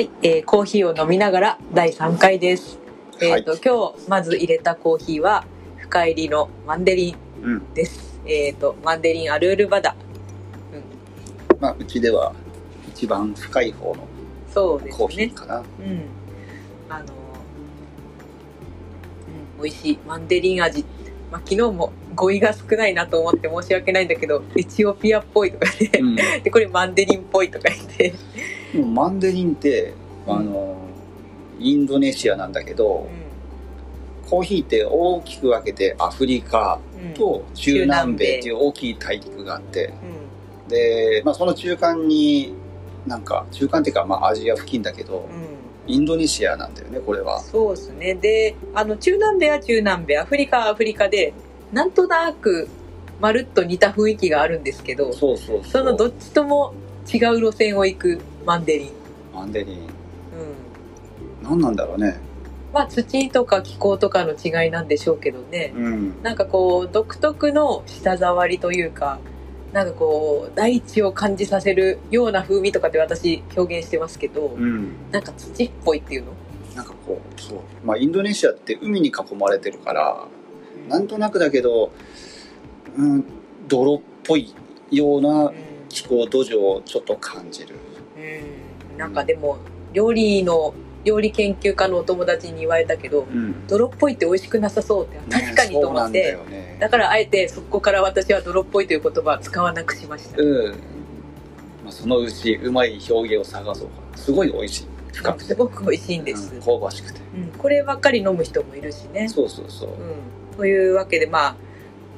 はい、えーコーヒーを飲みながら第3回です。えっ、と、今日まず入れたコーヒーは深入りのマンデリンうん。です。えっ、と、マンデリンアルールバダ。まあ、うちでは一番深い方のコーヒーね。かな。うん。あの、うん、美味しい。マンデリン味。まあ、昨日も語彙が少ないなと思って申し訳ないんだけど、エチオピアっぽいとかで、うん。で、これマンデリンっぽいとか言って、でもマンデリンって、あの、インドネシアなんだけど、コーヒーって大きく分けてアフリカうん。うん、と中南米っていう大きい大陸があって、うで、まあ、その中間に、なんか、中間っていうか、まあ、アジア付近だけど、ん。うん。インドネシアなんだよね、これは。そうですね。で、あの、中南米は中南米、アフリカはアフリカで、なんとなく、まるっと似た雰囲気があるんですけど、そうそうそう。そのどっちとも違う路線を行くマンデリン。マンデリン。うん。何なんだろうね。まあ、土とか気候とかの違いなんでしょうけどね。うん。なんかこう、独特の舌触りというか、なんかこう、大地を感じさせるような風味とかって私表現してますけど、うん。なんか土っぽいっていうの？なんかこう、そう。まあ、インドネシアって海に囲まれてるから、なんとなくだけど、うん、泥っぽいような気候土壌をちょっと感じる。うんなんかでも料理の料理研究家のお友達に言われたけどうん。泥っぽいって美味しくなさそうって確かにと思って、ねだよね。だからあえてそこから私は泥っぽいという言葉は使わなくしました、うん。まあ、そのうちうまい表現を探そうかな。すごい美味しい。深くて。すごく美味しいんです、うん香ばしくて。うんこればっかり飲む人もいるしねそうそうそう。うん、というわけでまあ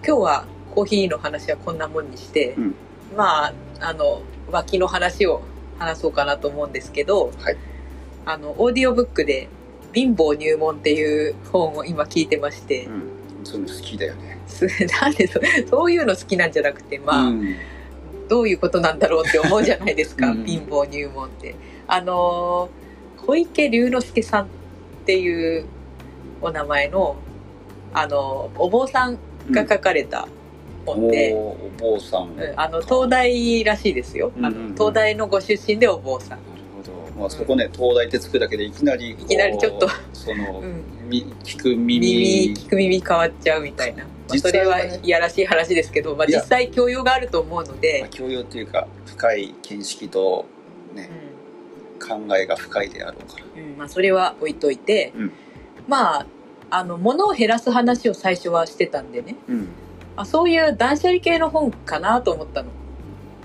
今日はコーヒーの話はこんなもんにして、うんまああの脇の話を話そうかなと思うんですけど、はいあのオーディオブックで「貧乏入門」っていう本を今聞いてまして、うん。そういうの好きだよね。す なんでそそういうの好きなんじゃなくてまあ、うん。どういうことなんだろうって思うじゃないですか、うん貧乏入門って。あの小池龍之介さんっていうお名前のあのお坊さんが書かれた本で、おお坊さん。うんあの東大らしいですよ、あうんうんうん。の東大のご出身でお坊さん、なるほど。まあ、そこね、東大ってつくだけでいきなりいきなりちょっと。その、うん、み聞く耳。耳聞く耳変わっちゃうみたいな、まあ、それはいやらしい話ですけど、まあ、実際教養があると思うのまであ、教養っていうか深い見識とね、考えが深いであろうから。うんうんまあ、それは置いといて、うん。まああの物を減らす話を最初はしてたんでね。うんあそういう断捨離系の本かなと思ったの。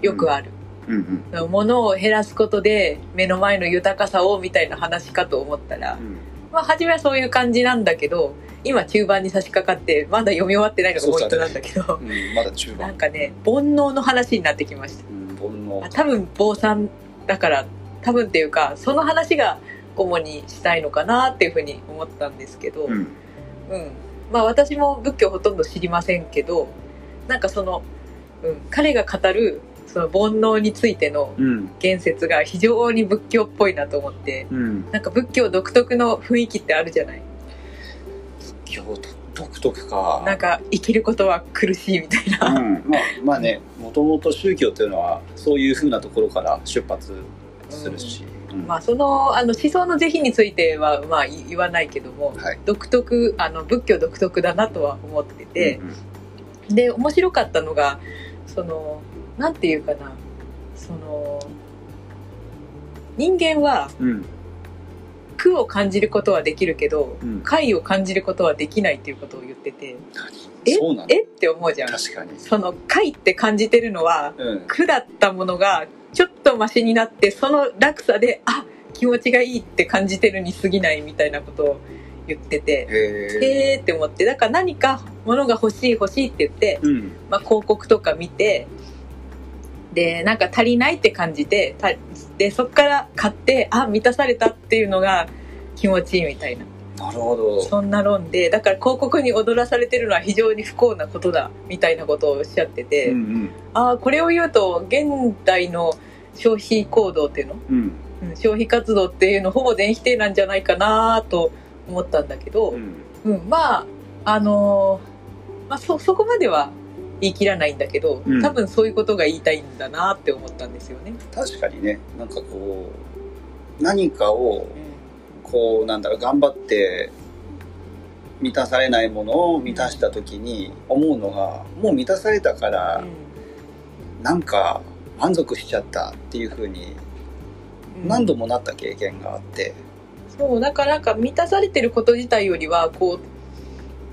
よくある、うん。うん物を減らすことで目の前の豊かさをみたいな話かと思ったら、うん。まあ初めはそういう感じなんだけど今中盤に差し掛かってまだ読み終わってないのがポイントなんだけどうんまだ中な盤んかね煩悩の話になってきました。うん煩悩。あ多分坊さんだから多分っていうかその話が主にしたいのかなっていうふうに思ったんですけど、うん。うん、まあ私も仏教ほとんど知りませんけどなんかその、うん、彼が語るその煩悩についてのうん。言説が非常に仏教っぽいなと思ってうん。なんか仏教独特の雰囲気ってあるじゃない？今日独特か。なんか生きることは苦しいみたいな、うん、まあまあねもともと宗教っていうのはそういうふうなところから出発するし、うんまあそのあの思想の是非についてはまあ言わないけどもはい。独特あの仏教独特だなとは思ってて、うんで面白かったのがそのなんていうかなその人間はうん。苦を感じることはできるけどうん。快を感じることはできないっていうことを言っててえ？そうなんだえ？って思うじゃん。確かに。その快って感じてるのはうん。苦だったものがちょっとマシになってその落差であ気持ちがいいって感じてるに過ぎないみたいなことを言っててへへーって思ってだから何か物が欲しい欲しいって言ってえうん。まあ、広告とか見てでなんか足りないって感じてたでそっから買ってあ満たされたっていうのが気持ちいいみたいな。なるほど。そんな論でだから広告に踊らされてるのは非常に不幸なことだみたいなことをおっしゃってて、うんああこれを言うと現代の消費行動っていうの、うん。うん消費活動っていうのほぼ全否定なんじゃないかなと思ったんだけど、うん。うん、まああのーまあそそこまでは言い切らないんだけど、うん。多分そういうことが言いたいんだなって思ったんですよね。確かにね。なんかこ何かをこうなんだろう頑張って満たされないものを満たした時に思うのがもう満たされたからなんか満足しちゃったっていう風にうん。何度もなった経験があって、そうだからなんか満たされてること自体よりはこう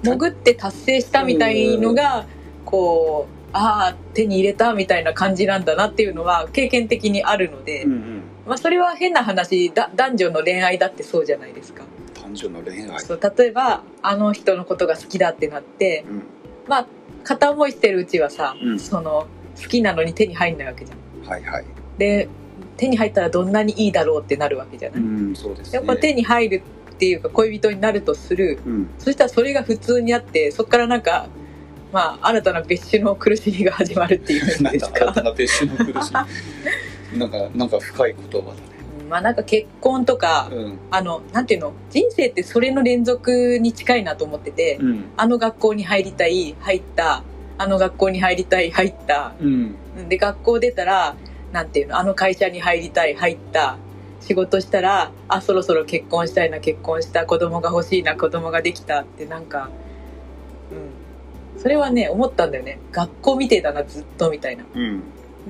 潜って達成したみたいのがこうああ手に入れたみたいな感じなんだなっていうのは経験的にあるので、うんうん、まあ、それは変な話だ男女の恋愛だってそうじゃないですか。男女の恋愛、そう例えばあの人のことが好きだってなってうん。まあ片思いしてるうちはさ、うん。その好きなのに手に入んないわけじゃん。はいはい。で手に入ったらどんなにいいだろうってなるわけじゃない。うんそうですね。やっぱ手に入るっていうか恋人になるとする。うん。そしたらそれが普通にあってそこからなんかまあ新たな別種の苦しみが始まるっていうんですか。だ新たな別種の苦しみ。なんかなんか深い言葉だね。うんまあなんか結婚とか、うん。あのなんていうの？人生ってそれの連続に近いなと思ってて、うん。あの学校に入りたい入ったあの学校に入りたい入った。うん。で学校出たらなんていうのあの会社に入りたい入った。仕事したらあそろそろ結婚したいな結婚した。子供が欲しいな子供ができたってなんかうん。それはね思ったんだよね。学校みてえだなずっとみたいな。うん。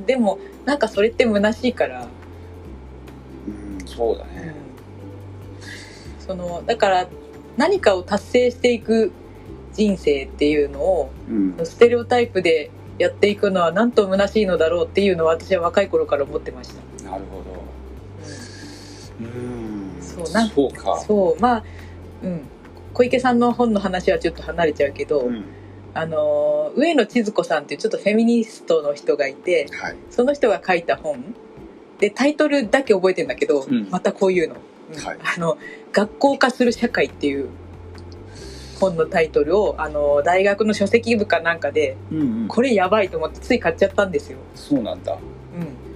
でもなんかそれって虚しいから、うんそうだうねん、そのだから何かを達成していく人生っていうのをうん。ステレオタイプでやっていくのはなんと虚しいのだろうっていうのは私は若い頃から思ってました。なるほど。うん。そうなんそうか。そうまあうん。小池さんの本の話はちょっと離れちゃうけど、うん。あのー上野千鶴子さんっていうちょっとフェミニストの人がいてはい。その人が書いた本。でタイトルだけ覚えてんだけど、うん。またこういうの,うん、はい。あの「学校化する社会」っていう本のタイトルを、あのー大学の書籍部かなんかでうんうん。これやばいと思ってつい買っちゃったんですよ。そうなんだ。う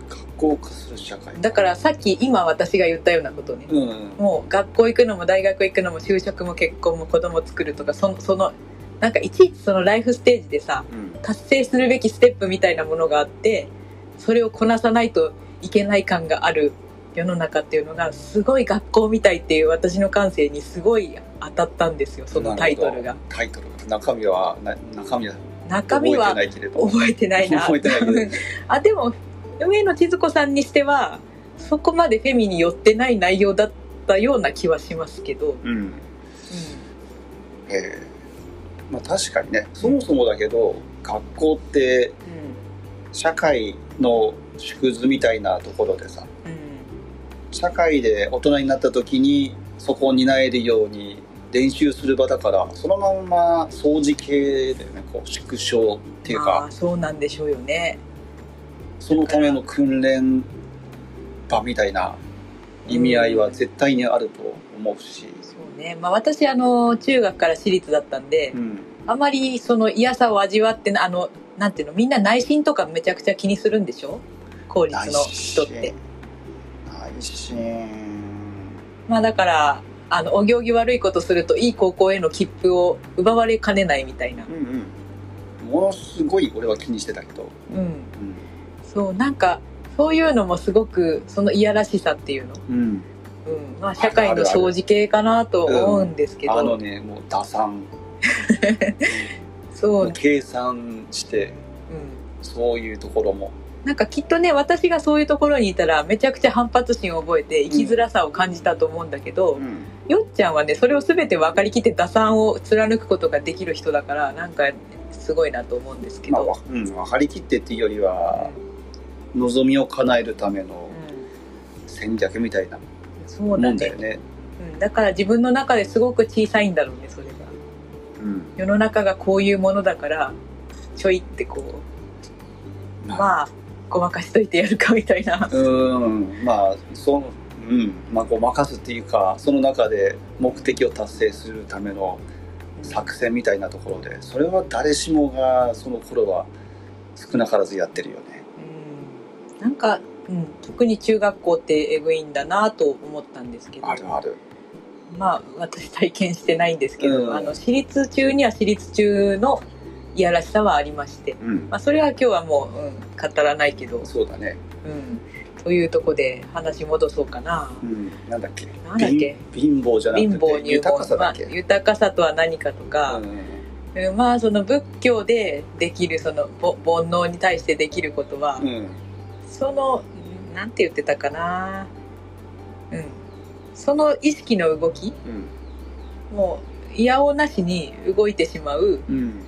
学校化する社会。ん、だからさっき今私が言ったようなことね、うんもう学校行くのも大学行くのも就職も結婚も子供作るとかそのそのなんかいちいちそのライフステージでさうん。達成するべきステップみたいなものがあってそれをこなさないといけない感がある世の中っていうのがすごい学校みたいっていう私の感性にすごい当たったんですよそのタイトルが。タイトル。中身はな中身は中身は覚えてないけれど覚えてないな。覚えてない あでも上野千鶴子さんにしてはそこまでフェミに寄ってない内容だったような気はしますけど、うん。うん。ええ。まあ確かにね。そもそもだけど学校って社会の縮図みたいなところでさうん。社会で大人になった時にそこを担えるように練習する場だからそのまんま掃除系でねこう縮小っていうあかあそうなんでしょうよね。そのための訓練場みたいな意味合いは絶対にあると思うし、そうね。まあ私あの中学から私立だったんで、うん、あまりその嫌さを味わってなあのなんていうのみんな内心とかめちゃくちゃ気にするんでしょ？公立の人って。内心。まあだからあのお行儀悪いことするといい高校への切符を奪われかねないみたいな。うんうん。ものすごい俺は気にしてたけど、うん。うん。そうなんかそういうのもすごくそのいやらしさっていうの、うん、うん。まあ、社会の掃除系かなと思うんですけど、あのねもう打算。そう、うん、計算して。そういうところも。なんかきっとね私がそういうところにいたらめちゃくちゃ反発心を覚えて生きづらさを感じたと思うんだけど、うんよっちゃんはねそれを全て分かりきって打算を貫くことができる人だからなんかすごいなと思うんですけまあ、うん、分かりきってっていうよりは望みを叶えるためのう戦略みたいなんそうもだねんだよね。うん、だから自分の中ですごく小さいんだろうねそれが。うん。世の中がこういうものだからちょいってこうまあ。まあごまかしといてやるかみたいな。うんまあそのうん。まあごまかすっていうかその中で目的を達成するための作戦みたいなところでそれは誰しもがその頃は少なからずやってるよね。うん。なんか、うん、特に中学校ってエグいんだなと思ったんですけど。あるある。まあ私体験してないんですけど、うん。あの私立中には私立中のいやらしさはありまして、うん。まあ、それは今日はもう、うん、語らないけど、そうだね。うん、というとこで話戻そうかな。うん、なんだっけ？なんだっけ？貧貧乏じゃなくて貧乏入豊門まあかさだっけ、豊かさとは何かとか、うん。うん。まあその仏教でできるそのぼ煩悩に対してできることは、うん。そのうんなんて言ってたかな。うん。その意識の動きうん。もういやおうなしに動いてしまううん。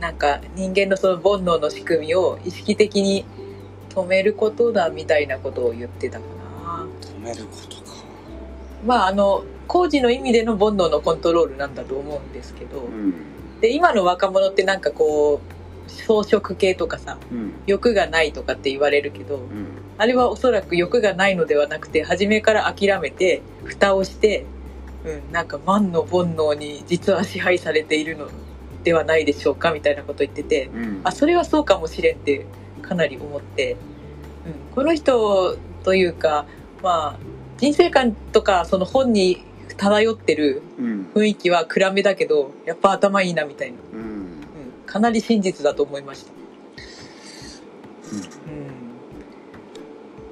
なんか人間のその煩悩の仕組みを意識的に止めることだみたいなことを言ってたかな。止めることか。まああの工事の意味での煩悩のコントロールなんだと思うんですけど、うん。で今の若者ってなんかこう装飾系とかさうん。欲がないとかって言われるけどうんあれはおそらく欲がないのではなくて初めから諦めて蓋をして、うん、なんか万の煩悩に実は支配されているのではないでしょうかみたいなこと言っててうん。あそれはそうかもしれんってかなり思って、うん、この人というかまあ人生観とかその本に漂ってるうん。雰囲気は暗めだけどやっぱ頭いいなみたいな、うん。うん、かなり真実だと思いました。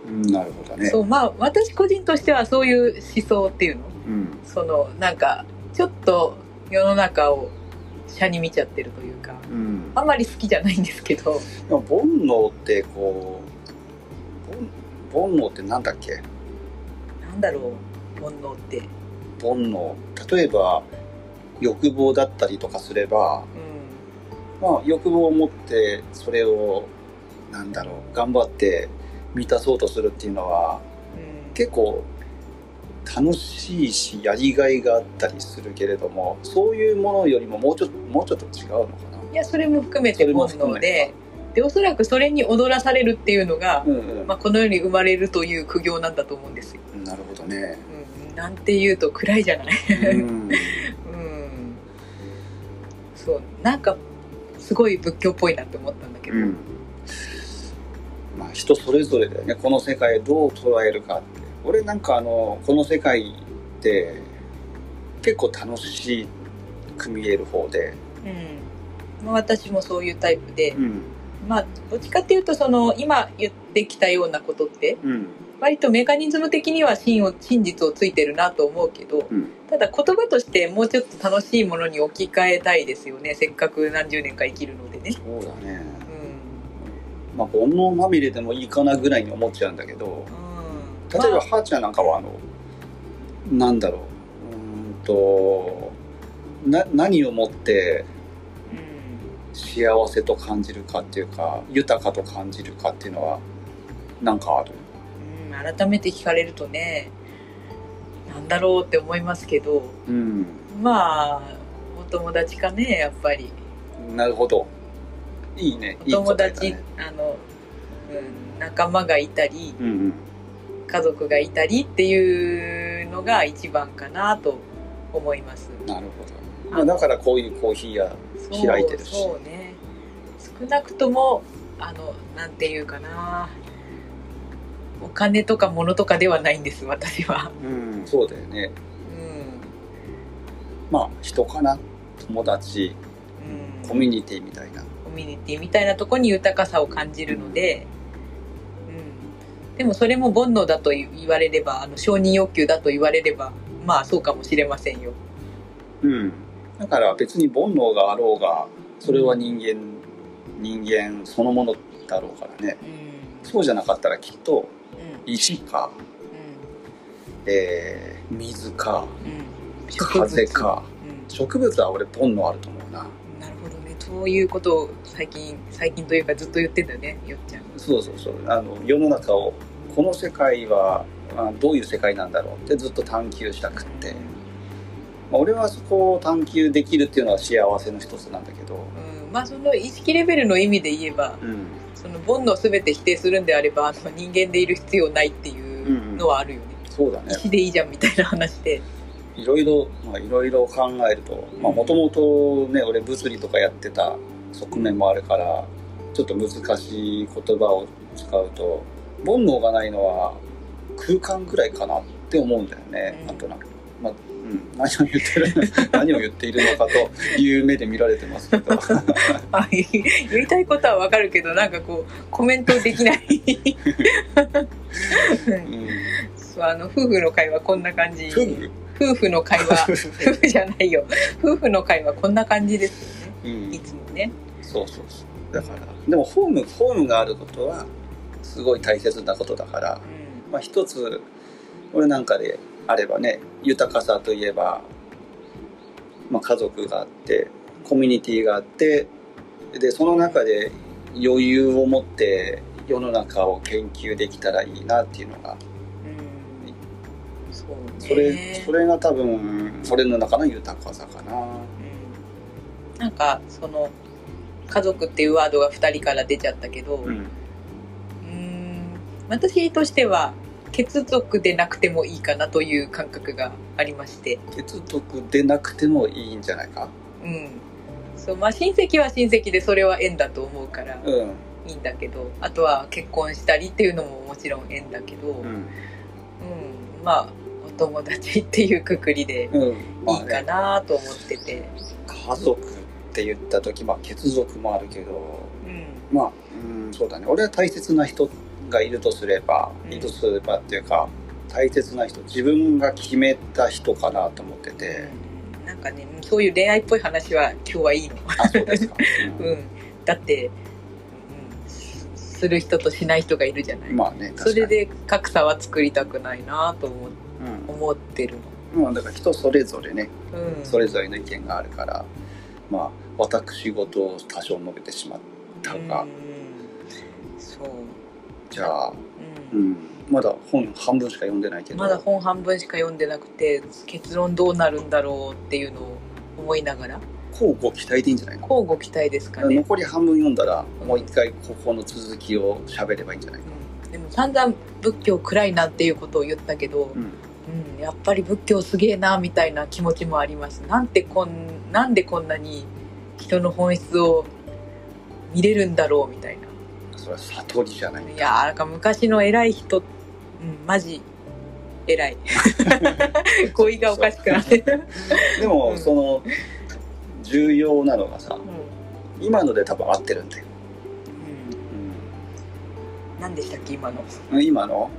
うん。うん。なるほどね。そうまあ私個人としてはそういう思想っていうの？うん。そのなんかちょっと世の中を車に見ちゃってるというかうん。あんまり好きじゃないんですけど。でも煩悩ってこう煩煩悩ってなんだっけ？なんだろう煩悩って、煩悩。例えば欲望だったりとかすればうまあ欲望を持ってそれをなんだろう頑張って満たそうとするっていうのはんうん、結構楽しいしやりがいがあったりするけれどもそういうものよりももうちょっともうちょっと違うのかな。いやそれも含めてそれも煩含めて。悩ででおそらくそれに踊らされるっていうのが、うんうん、まあ、この世に生まれるという苦行なんだと思うんですよ、なるほどね。うん、なんて言うと暗いじゃない。うん。うん。そうなんかすごい仏教っぽいなって思ったんだけど、うん。まあ人それぞれだよね。この世界をどう捉えるかって俺なんかあのこの世界って結構楽しく見える方で、うん。まあ、私もそういうタイプで、うん。まあどっちかっていうとその今言ってきたようなことってうん。割とメカニズム的には真を真実をついてるなと思うけどうん。ただ言葉としてもうちょっと楽しいものに置き換えたいですよね。せっかく何十年か生きるのでね。そうだね。うまあ煩悩まみれでもいいかなぐらいに思っちゃうんだけど。んうん例えば、まあはーちゃんなんかはあのなんだろう。うーんとな何をもってうん幸せと感じるかっていうか豊かと感じるかっていうのはなんかある？うん、改めて聞かれるとねなんだろうって思いますけどうん。まあお友達かねやっぱり。なるほど。いいね。お友達、ねあの、うん、仲間がいたりうんうん家族がいたりっていうのが一番かなと思います。なるほど、まあ、だからこういうコーヒー屋開いてるし。そうね。少なくともあのなんていうかな。お金とか物とかではないんです私は。うんそうだよね。うん。まあ人かな？友達。うん。コミュニティみたいな。コミュニティみたいなところに豊かさを感じるので、うん、でもそれも煩悩だと言われればあの承認欲求だと言われればまあそうかもしれませんよ。うん。だから別に煩悩があろうがそれは人間人間そのものだろうからね。うん。そうじゃなかったらきっとうん。石か、えー水かうん。風かうん。植物は俺煩悩あると思うな。なるほどね。そういうことを最近最近というかずっと言ってんだよねよっちゃん。そうそうそう。あの世の中をこの世界はあどういう世界なんだろうってずっと探求したくって、まあ、俺はそこを探求できるっていうのは幸せの一つなんだけど、うん、まあその意識レベルの意味で言えばうん、その煩悩を全て否定するんであればあの人間でいる必要ないっていうのはあるよね。そうだね。石でいいじゃんみたいな話で。いろいろまあいろいろ考えるともともとね俺物理とかやってた側面もあるからちょっと難しい言葉を使うと煩悩がないのは空間ぐらいかなって思うんだよね、うん。なんとなく、まあううん、何を言ってる 何を言っているのかという目で見られてますけど。あい言いたいことはわかるけどなんかこうコメントできない。うん。そうあの夫婦の会話こんな感じ。夫婦？の会話。夫婦じゃないよ。夫婦の会話こんな感じですようん。ねいつもね。そうそうそう。だからでもホームホームがあることはすごい大切なことだからうまあ一つ俺なんかであればね豊かさといえば、まあ、家族があってコミュニティがあってでその中で余裕を持って世の中を研究できたらいいなっていうのがんうん。そうね。それそれが多分俺の中の豊かさかな。うん。なんかその家族っていうワードが2人から出ちゃったけど、うん私としては血族でなくてもいいかなという感覚がありまして、血族でなくてもいいんじゃないか？うん。そうまあ、親戚は親戚でそれは縁だと思うからうん。いいんだけどあとは結婚したりっていうのももちろん縁だけど、うん。うん。まあお友達っていうくくりでうん。まあいいかね、なと思ってて、家族って言った時まあ血族もあるけど。うん。まあうんそうだね。俺は大切な人がいるとすれば、うん。いるとすればっていうか大切な人自分が決めた人かなと思ってて、なんかねそういう恋愛っぽい話は今日はいいの。あそうですか、うん、だって、うん、すする人としない人がいるじゃない、うんまあねそれで格差は作りたくないなと思思ってるうん、まあだから人それぞれね。の、うん、それぞれの意見があるからまあ私事を多少述べてしまったが、うん。そう、じゃあ、ううん。ん、まだ本半分しか読んでないけど。まだ本半分しか読んでなくて結論どうなるんだろうっていうのを思いながら。交互期待でいいんじゃないの？交互期待ですかね、残り半分読んだらもう一回ここの続きを喋ればいいんじゃないか、うん、でも散々仏教暗いなっていうことを言ったけど、うん。うん、やっぱり仏教すげえなみたいな気持ちもあります。なんてこんなんでこんなに人の本質を見れるんだろうみたいなそれは悟りじゃない。いやーなんか昔の偉い人、うん、マジ偉い。語彙がおかしくなってる、でも、うん。その重要なのがさうん。今ので多分合ってるんだよ、うん、何でしたっけ今の、うん、今の？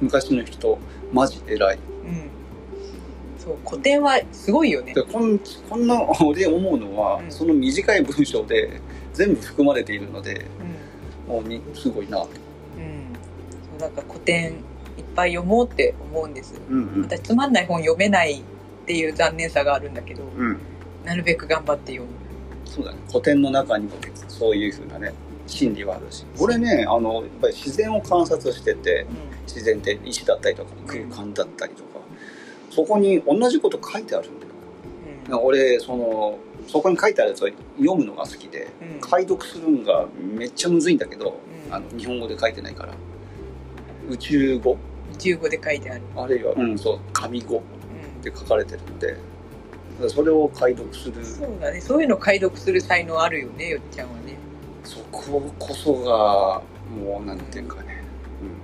昔の人マジ偉い。うん、そう古典はすごいよね。でこんこんな俺思うのは、うん。その短い文章で全部含まれているのでうんにすごいな。と、うん、そうなんか古典いっぱい読もうって思うんですうんうん。私つまんない本読めないっていう残念さがあるんだけどうん、なるべく頑張って読む。そうだね。古典の中にもそういうふうなね心理はあるし。俺ねあのやっぱり自然を観察してて自然って石だったりとか空間だったりとかそこに同じこと書いてあるんだよ。俺そのそこに書いてあるやつを読むのが好きでうん。うん解読するのがめっちゃむずいんだけど、うん。あの日本語で書いてないから。宇宙語？中語で書いてある、あるいは、うん、そう神語うん。って書かれてるのでだからそれを解読する。そうだね。そういうの解読する才能あるよねよっちゃんはね。そここそがもうなんていうかね、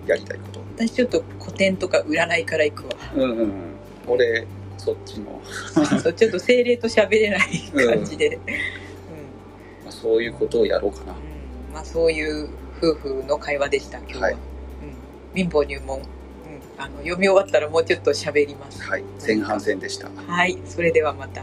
うん、やりたいこと。私ちょっと古典とか占いから行くわ。うんうんうん。俺そっちの、そうちょっと精霊と喋れない感じで、うん。まあ、そういうことをやろうかな。うん。まあ、そういう夫婦の会話でした今日は、はい。うん、貧乏入門、うん、あの読み終わったらもうちょっと喋ります。はい。前半戦でした。はい。それではまた。